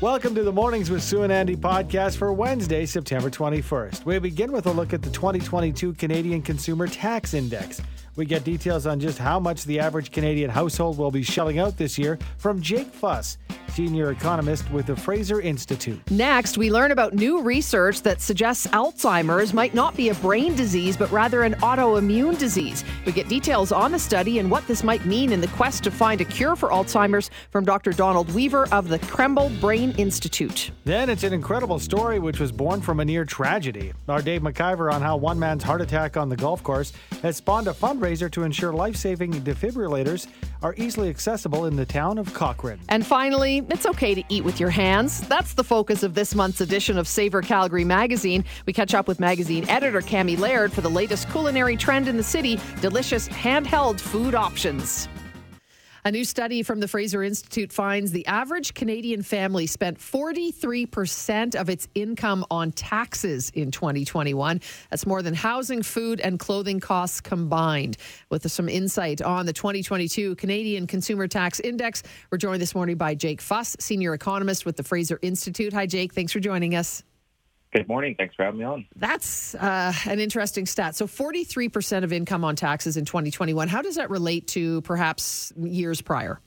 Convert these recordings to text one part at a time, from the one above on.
Welcome to the Mornings with Sue and Andy podcast for Wednesday, September 21st. We begin with a look at the 2022 Canadian Consumer Tax Index. We get details on just how much the average Canadian household will be shelling out this year from Jake Fuss, senior economist with the Fraser Institute. Next, we learn about new research that suggests Alzheimer's might not be a brain disease, but rather an autoimmune disease. We get details on the study and what this might mean in the quest to find a cure for Alzheimer's from Dr. Donald Weaver of the Krembil Brain Institute. Then it's an incredible story which was born from a near tragedy. Our Dave McIver on how one man's heart attack on the golf course has spawned a fundraiser to ensure life saving defibrillators are easily accessible in the town of Cochrane. And finally, it's okay to eat with your hands. That's the focus of this month's edition of Savor Calgary magazine. We catch up with magazine editor Cami Laird for the latest culinary trend in the city delicious handheld food options. A new study from the Fraser Institute finds the average Canadian family spent 43% of its income on taxes in 2021. That's more than housing, food, and clothing costs combined. With some insight on the 2022 Canadian Consumer Tax Index, we're joined this morning by Jake Fuss, senior economist with the Fraser Institute. Hi, Jake. Thanks for joining us. Good morning. Thanks for having me on. That's uh, an interesting stat. So, 43% of income on taxes in 2021. How does that relate to perhaps years prior?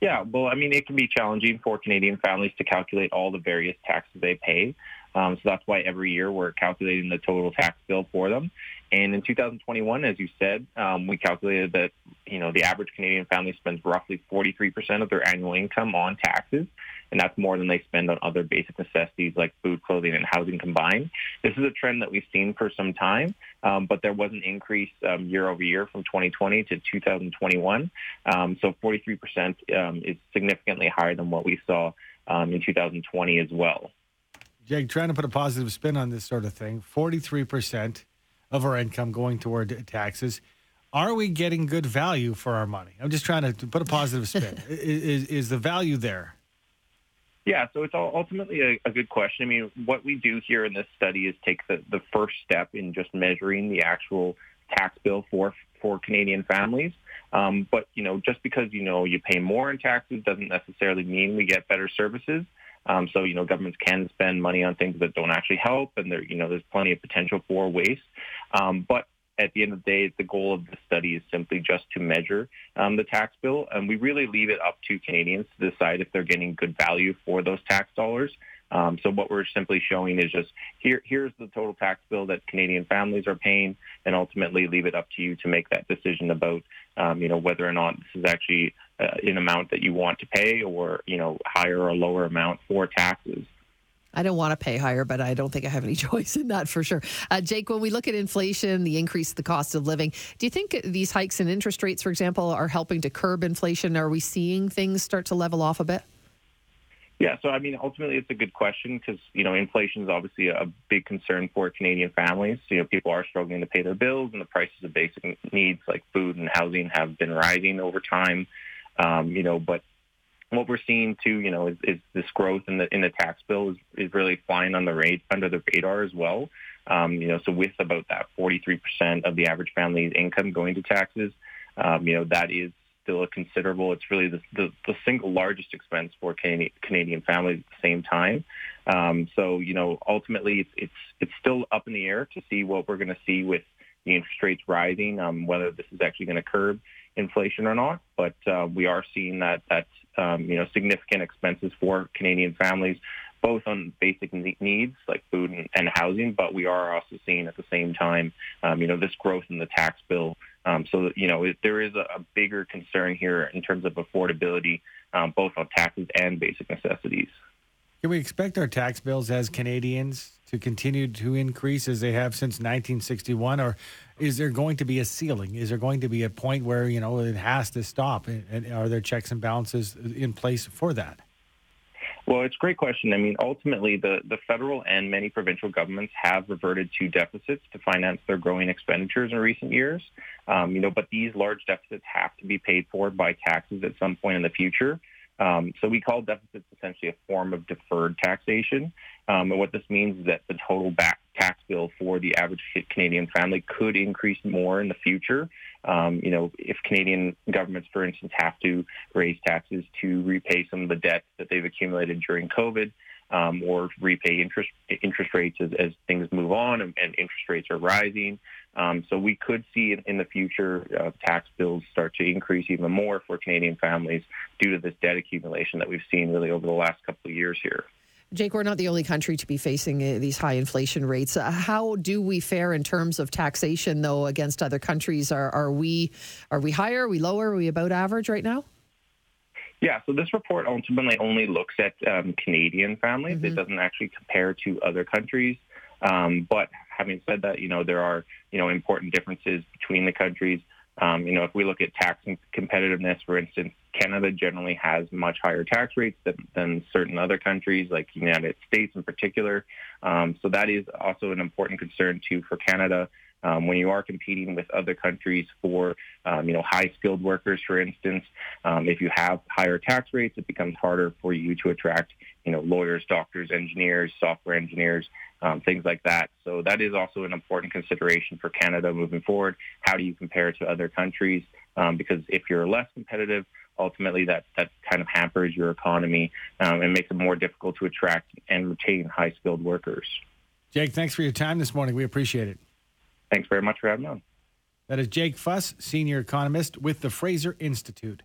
Yeah, well, I mean, it can be challenging for Canadian families to calculate all the various taxes they pay. Um, so that's why every year we're calculating the total tax bill for them. And in 2021, as you said, um, we calculated that you know the average Canadian family spends roughly 43% of their annual income on taxes, and that's more than they spend on other basic necessities like food, clothing, and housing combined. This is a trend that we've seen for some time, um, but there was an increase um, year over year from 2020 to 2021. Um, so 43% um, is significantly higher than what we saw um, in 2020 as well. Jake, trying to put a positive spin on this sort of thing 43% of our income going toward taxes. Are we getting good value for our money? I'm just trying to put a positive spin. is, is the value there? Yeah, so it's ultimately a, a, good question. I mean, what we do here in this study is take the, the first step in just measuring the actual tax bill for for Canadian families. Um, but you know, just because you know you pay more in taxes doesn't necessarily mean we get better services. Um, so, you know, governments can spend money on things that don't actually help, and there, you know, there's plenty of potential for waste. Um, but at the end of the day, the goal of the study is simply just to measure um, the tax bill, and we really leave it up to Canadians to decide if they're getting good value for those tax dollars. Um, so what we're simply showing is just here, here's the total tax bill that Canadian families are paying, and ultimately leave it up to you to make that decision about, um, you know, whether or not this is actually uh, an amount that you want to pay, or you know, higher or lower amount for taxes. I don't want to pay higher, but I don't think I have any choice in that for sure. Uh, Jake, when we look at inflation, the increase, the cost of living, do you think these hikes in interest rates, for example, are helping to curb inflation? Are we seeing things start to level off a bit? Yeah, so I mean, ultimately, it's a good question because you know inflation is obviously a big concern for Canadian families. You know, people are struggling to pay their bills, and the prices of basic needs like food and housing have been rising over time. Um, you know, but what we're seeing too, you know, is, is this growth in the in the tax bill is, is really flying on the rate under the radar as well. Um, you know, so with about that 43% of the average family's income going to taxes, um, you know, that is still a considerable. It's really the, the, the single largest expense for Canadian, Canadian families at the same time. Um, so you know, ultimately, it's, it's it's still up in the air to see what we're going to see with the interest rates rising, um, whether this is actually going to curb inflation or not. But uh, we are seeing that that um, you know significant expenses for Canadian families, both on basic needs like food and, and housing. But we are also seeing at the same time, um, you know, this growth in the tax bill um, so, you know, there is a, a, bigger concern here in terms of affordability, um, both on taxes and basic necessities. Can we expect our tax bills as Canadians to continue to increase as they have since 1961, or is there going to be a ceiling? Is there going to be a point where you know it has to stop? And are there checks and balances in place for that? Well, it's a great question. I mean, ultimately, the, the federal and many provincial governments have reverted to deficits to finance their growing expenditures in recent years. Um, you know, but these large deficits have to be paid for by taxes at some point in the future. Um, so we call deficits essentially a form of deferred taxation. Um, and what this means is that the total back tax bill for the average Canadian family could increase more in the future Um, you know, if Canadian governments, for instance, have to raise taxes to repay some of the debt that they've accumulated during COVID, um, or repay interest interest rates as, as things move on and, and, interest rates are rising. Um, so we could see in, in the future uh, tax bills start to increase even more for Canadian families due to this debt accumulation that we've seen really over the last couple of years here. Jake, we're not the only country to be facing uh, these high inflation rates. Uh, how do we fare in terms of taxation, though, against other countries? Are, are we are we higher? Are we lower? Are we about average right now? Yeah, so this report ultimately only looks at um, Canadian families. Mm-hmm. It doesn't actually compare to other countries. Um, but having said that, you know there are you know important differences between the countries. Um, you know, if we look at tax competitiveness, for instance, Canada generally has much higher tax rates than, than certain other countries, like the United States in particular. Um, so that is also an important concern too for Canada. Um, when you are competing with other countries for, um, you know, high-skilled workers, for instance, um, if you have higher tax rates, it becomes harder for you to attract, you know, lawyers, doctors, engineers, software engineers, um, things like that. So that is also an important consideration for Canada moving forward. How do you compare to other countries? Um, because if you're less competitive, ultimately that, that kind of hampers your economy um, and makes it more difficult to attract and retain high-skilled workers. Jake, thanks for your time this morning. We appreciate it. Thanks very much for having me on. That is Jake Fuss, senior economist with the Fraser Institute.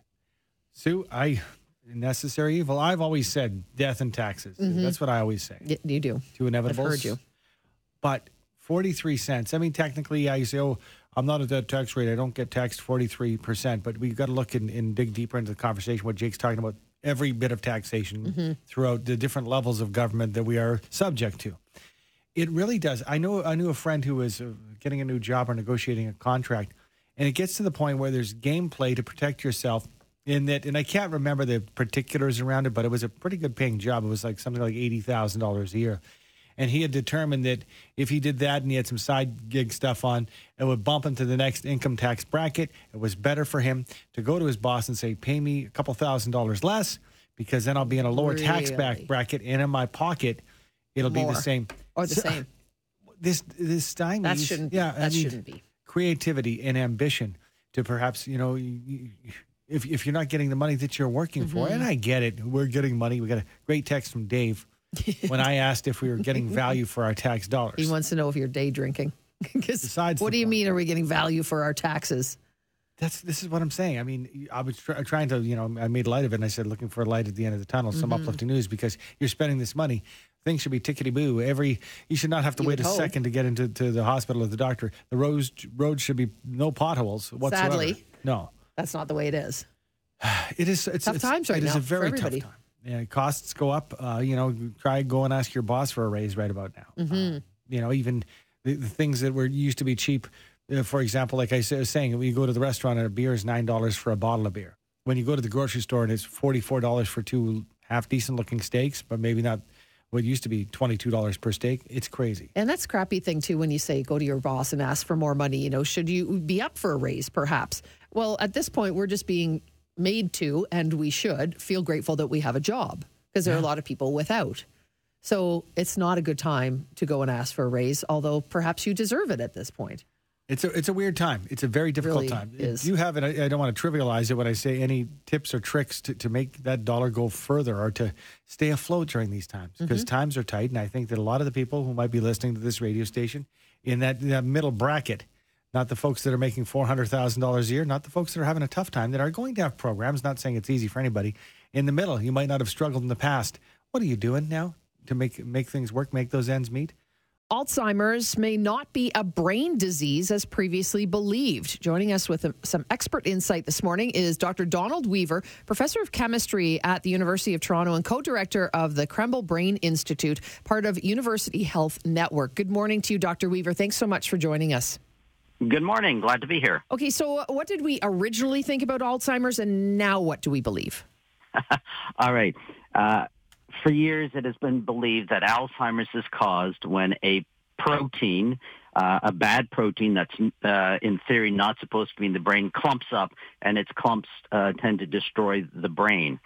Sue, I necessary evil. I've always said death and taxes. Mm-hmm. That's what I always say. Y- you do. To inevitable. I've heard you. But 43 cents. I mean, technically, yeah, you say, oh, I'm not at that tax rate. I don't get taxed 43%. But we've got to look and, and dig deeper into the conversation, what Jake's talking about, every bit of taxation mm-hmm. throughout the different levels of government that we are subject to. It really does. I know. I knew a friend who was uh, getting a new job or negotiating a contract, and it gets to the point where there's gameplay to protect yourself. In that, and I can't remember the particulars around it, but it was a pretty good paying job. It was like something like eighty thousand dollars a year, and he had determined that if he did that and he had some side gig stuff on, it would bump him to the next income tax bracket. It was better for him to go to his boss and say, "Pay me a couple thousand dollars less." Because then I'll be in a lower really? tax back bracket, and in my pocket, it'll be the same or the so, same. This this stymies. That shouldn't. Yeah, that I mean, shouldn't be creativity and ambition to perhaps you know. if, if you're not getting the money that you're working mm-hmm. for, and I get it, we're getting money. We got a great text from Dave when I asked if we were getting value for our tax dollars. He wants to know if you're day drinking. Besides, what do you mean? Are we getting value for our taxes? That's this is what I'm saying. I mean, I was try, trying to, you know, I made light of it, and I said, looking for a light at the end of the tunnel, some mm-hmm. uplifting news, because you're spending this money things should be tickety boo. Every you should not have to you wait a hope. second to get into to the hospital or the doctor. The roads roads should be no potholes whatsoever. Sadly, no, that's not the way it is. It is. It's tough it's, times right it now. It is a very tough time. Yeah, costs go up. Uh, you know, try go and ask your boss for a raise right about now. Mm-hmm. Uh, you know, even the, the, things that were used to be cheap. Uh, for example, like I was saying, when you go to the restaurant and a beer is nine dollars for a bottle of beer. When you go to the grocery store and it's forty four dollars for two half decent looking steaks, but maybe not what used to be $22 per steak. It's crazy. And that's crappy thing too when you say go to your boss and ask for more money, you know, should you be up for a raise perhaps? Well, at this point we're just being made to and we should feel grateful that we have a job because there yeah. are a lot of people without. So, it's not a good time to go and ask for a raise, although perhaps you deserve it at this point. It's a it's a weird time. It's a very difficult really time. Is. You have, it. I, I, don't want to trivialize it when I say any tips or tricks to, to make that dollar go further or to stay afloat during these times because mm-hmm. times are tight. And I think that a lot of the people who might be listening to this radio station in that, that middle bracket, not the folks that are making four hundred thousand dollars a year, not the folks that are having a tough time, that are going to have programs. Not saying it's easy for anybody. In the middle, you might not have struggled in the past. What are you doing now to make make things work, make those ends meet? Alzheimer's may not be a brain disease as previously believed. Joining us with some expert insight this morning is Dr. Donald Weaver, professor of chemistry at the University of Toronto and co director of the Krembil Brain Institute, part of University Health Network. Good morning to you, Dr. Weaver. Thanks so much for joining us. Good morning. Glad to be here. Okay, so what did we originally think about Alzheimer's, and now what do we believe? All right. Uh, for years, it has been believed that Alzheimer's is caused when a protein, uh, a bad protein that's uh, in theory not supposed to be in the brain, clumps up, and its clumps uh, tend to destroy the brain.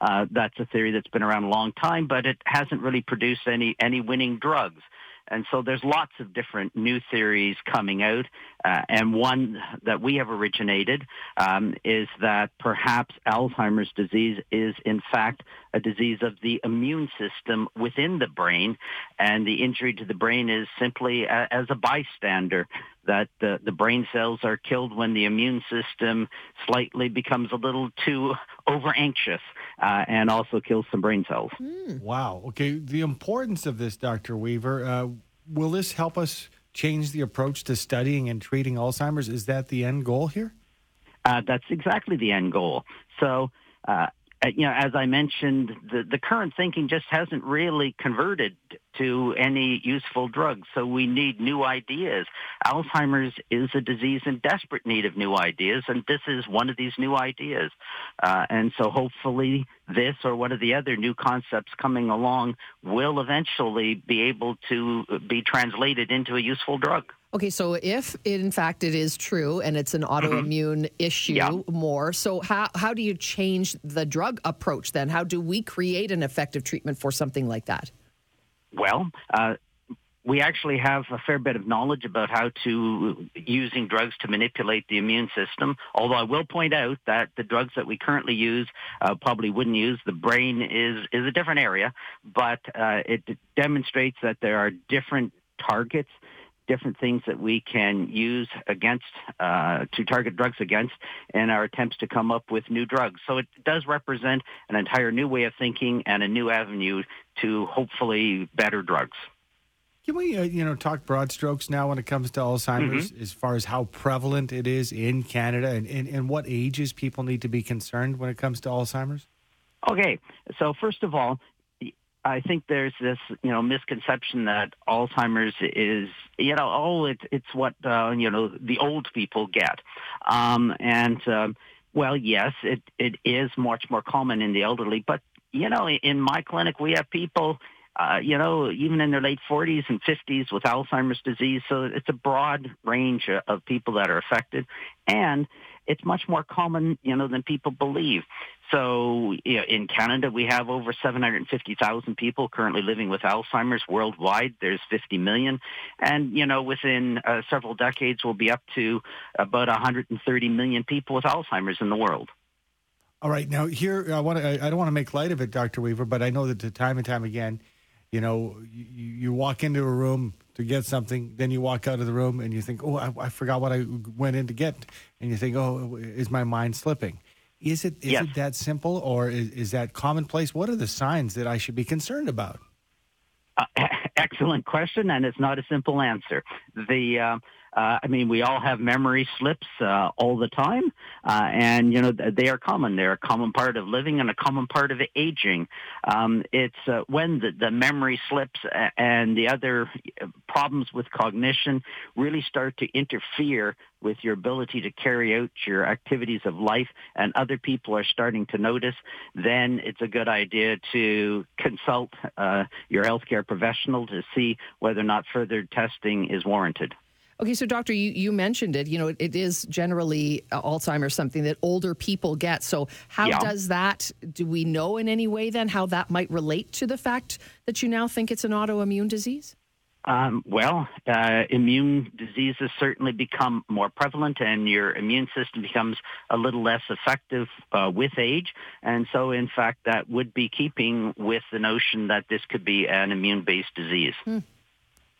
Uh, that's a theory that's been around a long time, but it hasn't really produced any any winning drugs. And so there's lots of different new theories coming out. Uh, and one that we have originated um, is that perhaps Alzheimer's disease is in fact a disease of the immune system within the brain. And the injury to the brain is simply a, as a bystander that the, the brain cells are killed when the immune system slightly becomes a little too over anxious uh, and also kills some brain cells. Mm. Wow. Okay. The importance of this, Dr. Weaver, uh, will this help us change the approach to studying and treating Alzheimer's? Is that the end goal here? Uh, that's exactly the end goal. So, uh, uh, you know, as I mentioned, the, the current thinking just hasn't really converted to any useful drugs. So we need new ideas. Alzheimer's is a disease in desperate need of new ideas, and this is one of these new ideas. Uh, and so hopefully this or one of the other new concepts coming along will eventually be able to be translated into a useful drug. Okay, so if in fact it is true and it's an mm-hmm. autoimmune mm-hmm. issue yeah. more, so how, how do you change the drug approach then? How do we create an effective treatment for something like that? Well, uh, we actually have a fair bit of knowledge about how to using drugs to manipulate the immune system. Although I will point out that the drugs that we currently use uh, probably wouldn't use. The brain is is a different area, but uh, it demonstrates that there are different targets different things that we can use against uh, to target drugs against in our attempts to come up with new drugs. So it does represent an entire new way of thinking and a new avenue to hopefully better drugs. Can we, uh, you know, talk broad strokes now when it comes to Alzheimer's, mm-hmm. as far as how prevalent it is in Canada, and, and, and what ages people need to be concerned when it comes to Alzheimer's? Okay, so first of all, I think there's this, you know, misconception that Alzheimer's is, you know, oh, it's it's what uh, you know the old people get, um, and um, well, yes, it it is much more common in the elderly, but you know, in my clinic we have people uh, you know, even in their late 40s and 50s with Alzheimer's disease. So it's a broad range of people that are affected. And it's much more common, you know, than people believe. So you know, in Canada, we have over 750,000 people currently living with Alzheimer's worldwide. There's 50 million. And, you know, within uh, several decades, we'll be up to about 130 million people with Alzheimer's in the world. All right. Now, here, I, want to, I don't want to make light of it, Dr. Weaver, but I know that time and time again, you know, you, you walk into a room to get something, then you walk out of the room and you think, oh, I, I forgot what I went in to get. And you think, oh, is my mind slipping? Is it is yes. it that simple, or is, is that commonplace? What are the signs that I should be concerned about? Uh, excellent question, and it's not a simple answer. The uh, uh, I mean, we all have memory slips uh, all the time, uh, and you know they are common. They're a common part of living and a common part of aging. Um, it's uh, when the, the memory slips and the other problems with cognition really start to interfere with your ability to carry out your activities of life and other people are starting to notice, then it's a good idea to consult uh, your healthcare professional to see whether or not further testing is warranted. Okay, so doctor, you, you mentioned it. You know, it, it is generally uh, Alzheimer's something that older people get. So how yeah. does that? Do we know in any way then how that might relate to the fact that you now think it's an autoimmune disease? Um, well, uh, immune diseases certainly become more prevalent, and your immune system becomes a little less effective uh, with age. And so, in fact, that would be keeping with the notion that this could be an immune-based disease. Hmm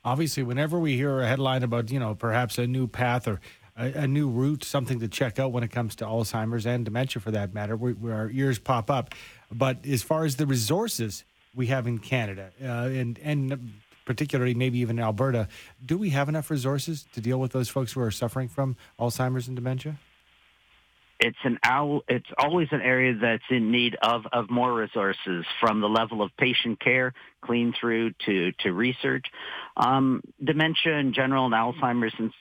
obviously, whenever we hear a headline about, you know, perhaps a new path or a, a new route, something to check out when it comes to Alzheimer's and dementia for that matter, we, we, our ears pop up. But as far as the resources we have in Canada, uh, and, and particularly maybe even Alberta, do we have enough resources to deal with those folks who are suffering from Alzheimer's and dementia? It's an it's always an area that's in need of, of more resources from the level of patient care clean through to, to research. Um, dementia in general and Alzheimer's in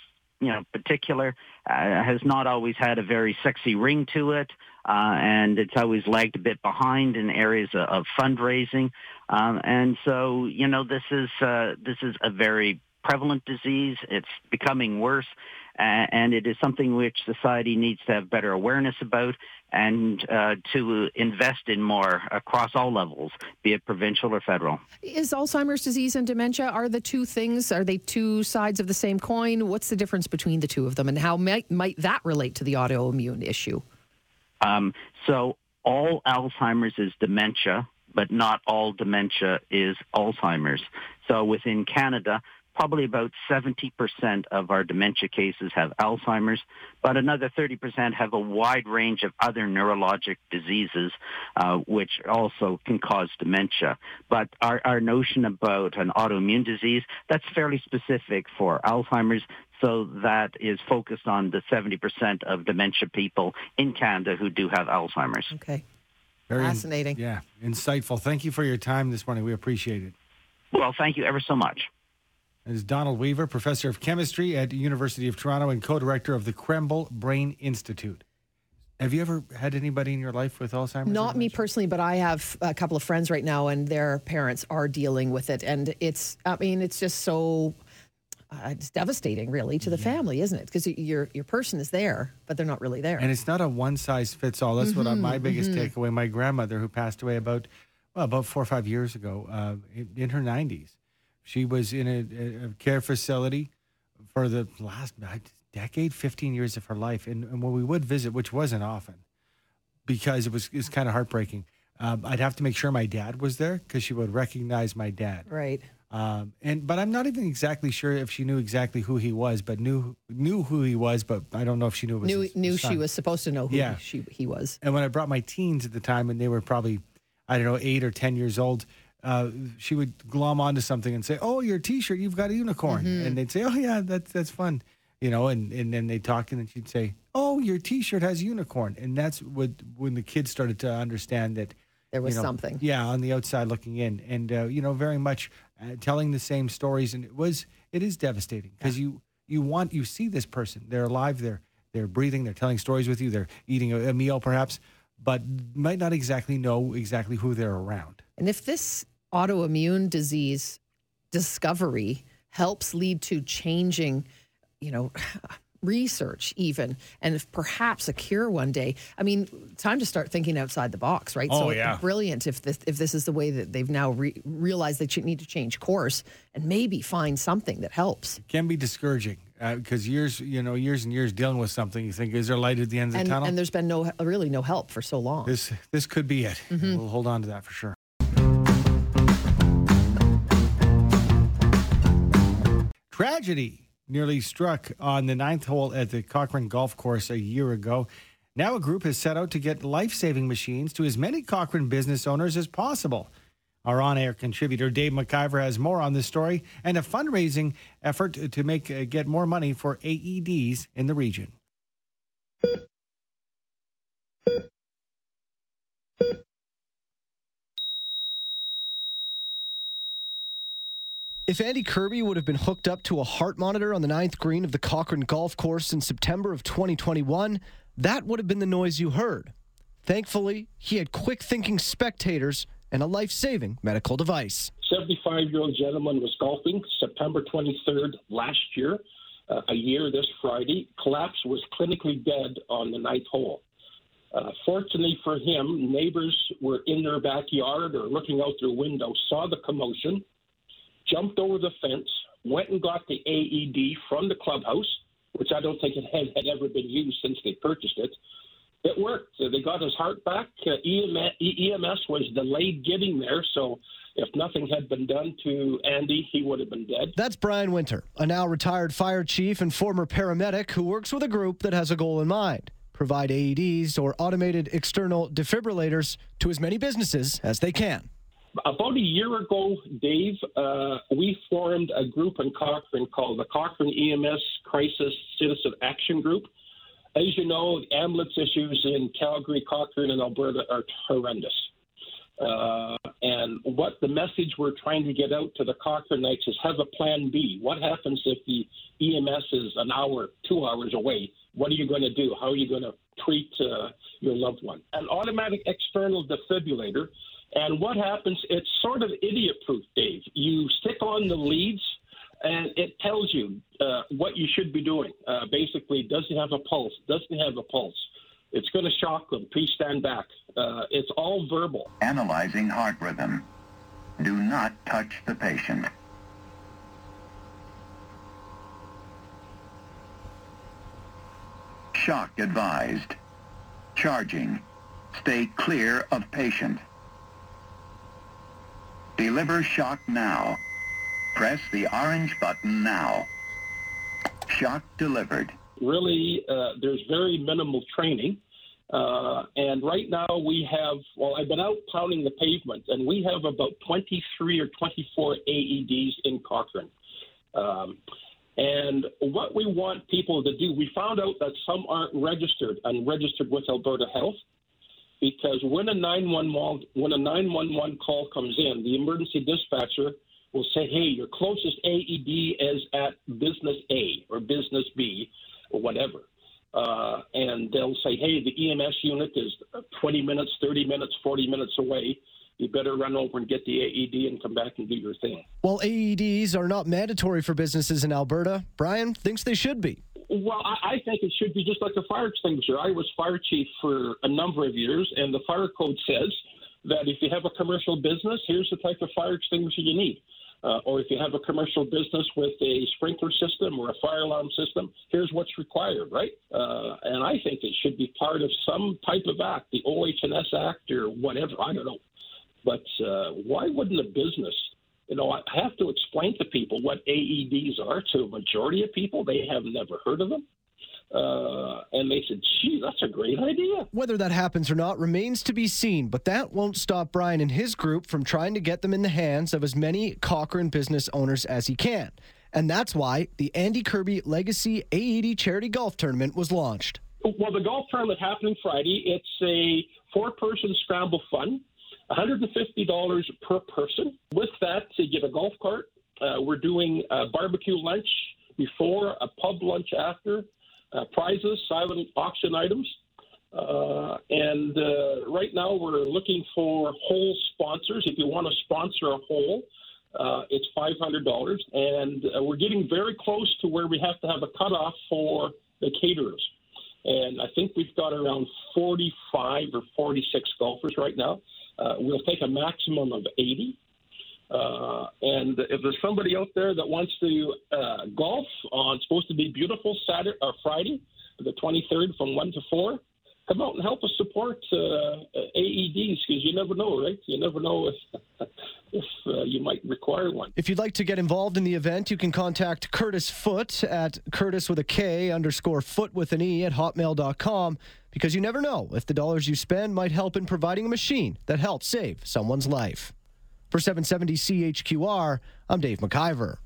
you know particular uh, has not always had a very sexy ring to it. Uh, and it's always lagged a bit behind in areas of, of fundraising, um, and so you know this is uh, this is a very prevalent disease. It's becoming worse, and it is something which society needs to have better awareness about and uh, to invest in more across all levels, be it provincial or federal. Is Alzheimer's disease and dementia are the two things? Are they two sides of the same coin? What's the difference between the two of them, and how might might that relate to the autoimmune issue? Um, so all Alzheimer's is dementia, but not all dementia is Alzheimer's. So within Canada, probably about 70% of our dementia cases have Alzheimer's, but another 30% have a wide range of other neurologic diseases, uh, which also can cause dementia. But our, our notion about an autoimmune disease, that's fairly specific for Alzheimer's. So that is focused on the 70% of dementia people in Canada who do have Alzheimer's. Okay. Very in- Fascinating. yeah, insightful. Thank you for your time this morning. We appreciate it. Well, thank you ever so much. Is Donald Weaver, professor of chemistry at the University of Toronto and co-director of the Krembil Brain Institute. Have you ever had anybody in your life with Alzheimer's? Not me personally, but I have a couple of friends right now, and their parents are dealing with it, and it's. I mean, it's just so. Uh, it's devastating, really, to the family, isn't it? Because your your person is there, but they're not really there. And it's not a one size fits all. That's what I, my biggest takeaway. My grandmother, who passed away about well about four or five years ago, uh, in, in her nineties, she was in a, a care facility for the last uh, decade, fifteen years of her life. And, and when we would visit, which wasn't often, because it was it was kind of heartbreaking. Um, I'd have to make sure my dad was there because she would recognize my dad. right. Um, and but I'm not even exactly sure if she knew exactly who he was, but knew knew who he was, but I don't know if she knew it was Knew his- knew his she was supposed to know who Yeah. she he was. And when I brought my teens at the time, and they were probably, I don't know, eight or ten years old, uh, she would glom onto something and say, "Oh, your T-shirt, you've got a unicorn," Mm-hmm. and they'd say, "Oh yeah, that's that's fun," you know, and and then they talk, and then she'd say, "Oh, your T-shirt has unicorn," and that's what when the kids started to understand that There was you know, something. Yeah, on the outside looking in, and uh, you know, very much uh, telling the same stories, and it was it is devastating because you you want you see this person, they're alive, they're they're breathing, they're telling stories with you, they're eating a, a meal perhaps, but might not exactly know exactly who they're around. And if this autoimmune disease discovery helps lead to changing, you know, research even and if perhaps a cure one day i mean time to start thinking outside the box right Oh, so yeah. brilliant if this if this is the way that they've now re- realized they should need to change course and maybe find something that helps it Can be discouraging because years you know years and years dealing with something, you think is there light at the end of the tunnel? and there's been no really no help for so long this this could be it. Mm-hmm. We'll hold on to that for sure. Tragedy nearly struck on the ninth hole at the Cochrane Golf Course a year ago. Now, a group has set out to get life saving machines to as many Cochrane business owners as possible. Our on air contributor, Dave McIver, has more on this story and a fundraising effort to make uh, get more money for AEDs in the region. If Andy Kirby would have been hooked up to a heart monitor on the ninth green of the Cochrane Golf Course in September of 2021, that would have been the noise you heard. Thankfully, he had quick thinking spectators and a life saving medical device. 75 year old gentleman was golfing September 23rd last year, uh, a year this Friday. Collapse was clinically dead on the ninth hole. Uh, fortunately for him, neighbors were in their backyard or looking out their window, saw the commotion, jumped over the fence, went and got the AED from the clubhouse, which I don't think it had, had ever been used since they purchased it. It worked. They got his heart back. Uh, EMS, EMS was delayed getting there, so if nothing had been done to Andy, he would have been dead. That's Brian Winter, a now retired fire chief and former paramedic who works with a group that has a goal in mind provide AEDs or automated external defibrillators to as many businesses as they can. About a year ago, Dave, uh, we formed a group in Cochrane called the Cochrane EMS Crisis Citizen Action Group. As you know, ambulance issues in Calgary, Cochrane, and Alberta are horrendous. Uh, and what the message we're trying to get out to the Cochranites is have a plan B. What happens if the EMS is an hour, two hours away? What are you going to do? How are you going to treat uh, your loved one? An automatic external defibrillator. And what happens? It's sort of idiot proof, Dave. You stick on the leads. and it tells you uh, what you should be doing. Uh, basically, does he have a pulse? Doesn't have a pulse? It's going to shock them. Please stand back. Uh, it's all verbal. Analyzing heart rhythm. Do not touch the patient. Shock advised. Charging. Stay clear of patient. Deliver shock now. Press the orange button now. Shock delivered. Really, uh, there's very minimal training. Uh, and right now we have, well, I've been out pounding the pavement, and we have about 23 or 24 AEDs in Cochrane. Um, and what we want people to do, we found out that some aren't registered and registered with Alberta Health because when a 911 when a 911 call comes in, the emergency dispatcher will say, "Hey, your closest AED is at business A or business B or whatever." Uh, and they'll say, "Hey, the EMS unit is 20 minutes, 30 minutes, 40 minutes away." you better run over and get the AED and come back and do your thing. Well, AEDs are not mandatory for businesses in Alberta. Brian thinks they should be. Well, I, I think it should be just like a fire extinguisher. I was fire chief for a number of years, and the fire code says that if you have a commercial business, here's the type of fire extinguisher you need. Uh, or if you have a commercial business with a sprinkler system or a fire alarm system, here's what's required, right? Uh, and I think it should be part of some type of act, the OH&S Act or whatever. I don't know. But uh, why wouldn't a business, you know, I have to explain to people what AEDs are to a majority of people. They have never heard of them. Uh, and they said, gee, that's a great idea. Whether that happens or not remains to be seen, but that won't stop Brian and his group from trying to get them in the hands of as many Cochrane business owners as he can. And that's why the Andy Kirby Legacy AED Charity Golf Tournament was launched. Well, the golf tournament happening Friday. It's a four-person scramble fun. $150 per person. With that, you get a golf cart. Uh, we're doing a barbecue lunch before, a pub lunch after, uh, prizes, silent auction items. Uh, and uh, right now, we're looking for hole sponsors. If you want to sponsor a hole, uh, it's $500. And uh, we're getting very close to where we have to have a cutoff for the caterers. And I think we've got around 45 or 46 golfers right now. Uh, we'll take a maximum of 80. Uh, and if there's somebody out there that wants to uh, golf on supposed to be beautiful Saturday or Friday, the 23rd from 1 to 4, come out and help us support uh, AEDs because you never know, right? You never know if if uh, you might require one. If you'd like to get involved in the event, you can contact Kurtis Foote at Curtis with a K underscore Foot with an E at hotmail.com because you never know if the dollars you spend might help in providing a machine that helps save someone's life. For 770 CHQR, I'm Dave McIver.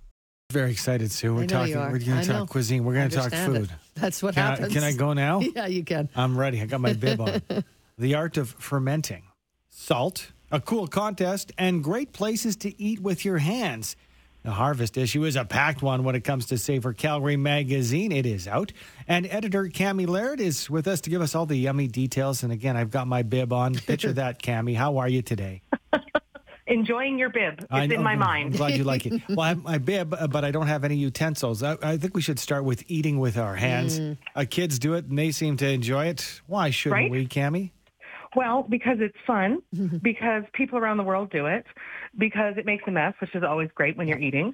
Very excited, Sue. We're I know talking. We're going I to know. talk cuisine. We're going to talk Understand it. food. That's what Can I, happens. can I go now? Yeah, you can. I'm ready. I got my bib on. the art of fermenting, salt, a cool contest, and great places to eat with your hands. The harvest issue is a packed one when it comes to Savor Calgary magazine. It is out. And editor Cami Laird is with us to give us all the yummy details. And again, I've got my bib on. Picture that, Cami. How are you today? Enjoying your bib. It's I in know- my I'm mind. glad you like it. Well, I have my bib, uh, but I don't have any utensils. I, I think we should start with eating with our hands. Uh, kids do it, and they seem to enjoy it. Why shouldn't Right? we, Cami? Well, because it's fun, because people around the world do it, because it makes a mess, which is always great when you're eating.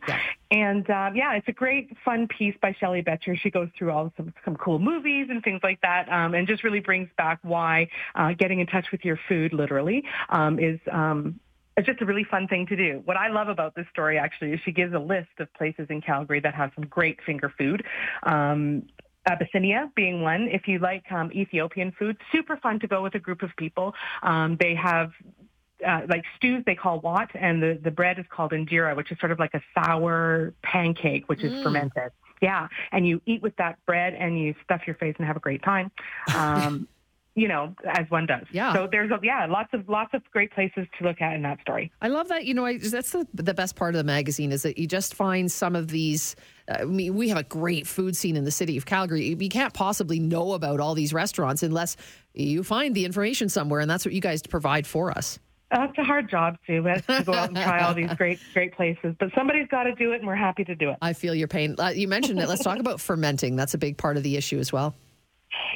And um, yeah, it's a great, fun piece by Shelley Betcher. She goes through all some, some cool movies and things like that, um, and just really brings back why uh, getting in touch with your food, literally, um, is. Um, it's just a really fun thing to do. What I love about this story actually is she gives a list of places in Calgary that have some great finger food. Um, Abyssinia being one. If you like um, Ethiopian food, super fun to go with a group of people. Um, they have uh, like stews they call wat, and the, the bread is called injera, which is sort of like a sour pancake, which is fermented. Yeah, and you eat with that bread, and you stuff your face and have a great time. Um, you know, as one does. Yeah. So there's a, yeah, lots of lots of great places to look at in that story. I love that. You know, I, that's the, the best part of the magazine is that you just find some of these. uh, I mean, we have a great food scene in the city of Calgary. You can't possibly know about all these restaurants unless you find the information somewhere, and that's what you guys provide for us. Uh, it's a hard job, Sue. We have to go out and try all these great, great places. But somebody's got to do it, and we're happy to do it. I feel your pain. Uh, you mentioned it. Let's talk about fermenting. That's a big part of the issue as well.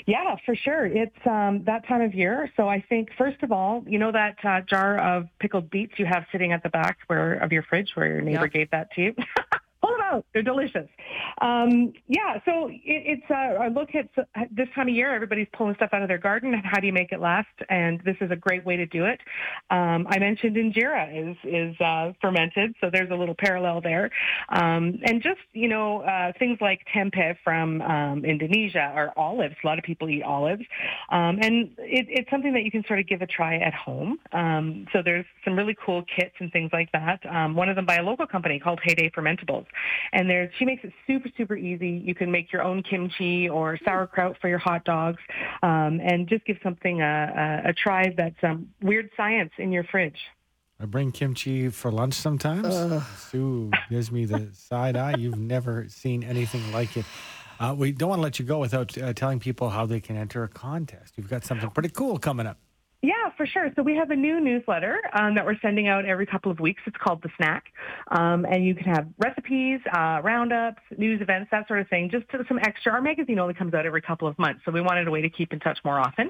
Yeah, for sure. It's um, that time of year. So I think, first of all, you know that uh, jar of pickled beets you have sitting at the back where of your fridge where your neighbor Yep. gave that to you? Out. They're delicious. Um, yeah, so it, it's uh, look at this time of year. Everybody's pulling stuff out of their garden. and How do you make it last? And this is a great way to do it. Um, I mentioned injera is is uh, fermented, so there's a little parallel there. Um, and just you know uh, things like tempeh from um, Indonesia or olives. A lot of people eat olives, um, and it, it's something that you can sort of give a try at home. Um, so there's some really cool kits and things like that. One of them by a local company called Heyday Fermentables, and there's she makes it super super easy. You can make your own kimchi or sauerkraut for your hot dogs, um, and just give something a, a, a try that's um, weird science in your fridge. I bring kimchi for lunch sometimes. Sue gives me the side eye. You've never seen anything like it. Uh, we don't want to let you go without uh, telling people how they can enter a contest. You've got something pretty cool coming up. Yeah, for sure. So we have a new newsletter um, that we're sending out every couple of weeks. It's called The Snack. Um, and you can have recipes, uh, roundups, news events, that sort of thing, just some extra. Our magazine only comes out every couple of months, so we wanted a way to keep in touch more often.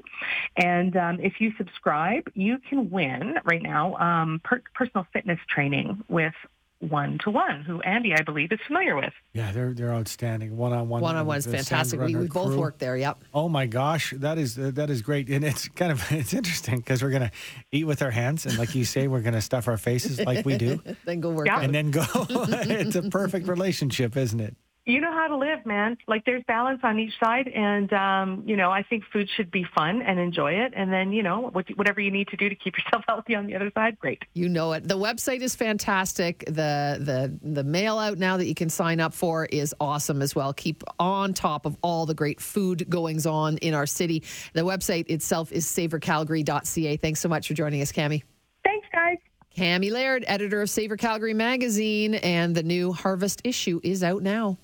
And um, if you subscribe, you can win right now um, per- personal fitness training with One to One, who Andy, I believe, is familiar with. Yeah, they're they're outstanding. One on one. One on one is fantastic. We, we both work there. Yep. Oh my gosh, that is uh, that is great, and it's kind of it's interesting because we're gonna eat with our hands, and like you say, we're gonna stuff our faces like we do, then go work Yeah. out. and then go. it's a perfect relationship, isn't it? You know how to live, man. Like there's balance on each side, and um, you know I think food should be fun and enjoy it, and then you know what, whatever you need to do to keep yourself healthy on the other side, great. You know it. The website is fantastic. The the the mail out now that you can sign up for is awesome as well. Keep on top of all the great food goings on in our city. The website itself is savorcalgary.ca. Thanks so much for joining us, Cami. Thanks, guys. Cami Laird, editor of Savor Calgary magazine, and the new Harvest issue is out now.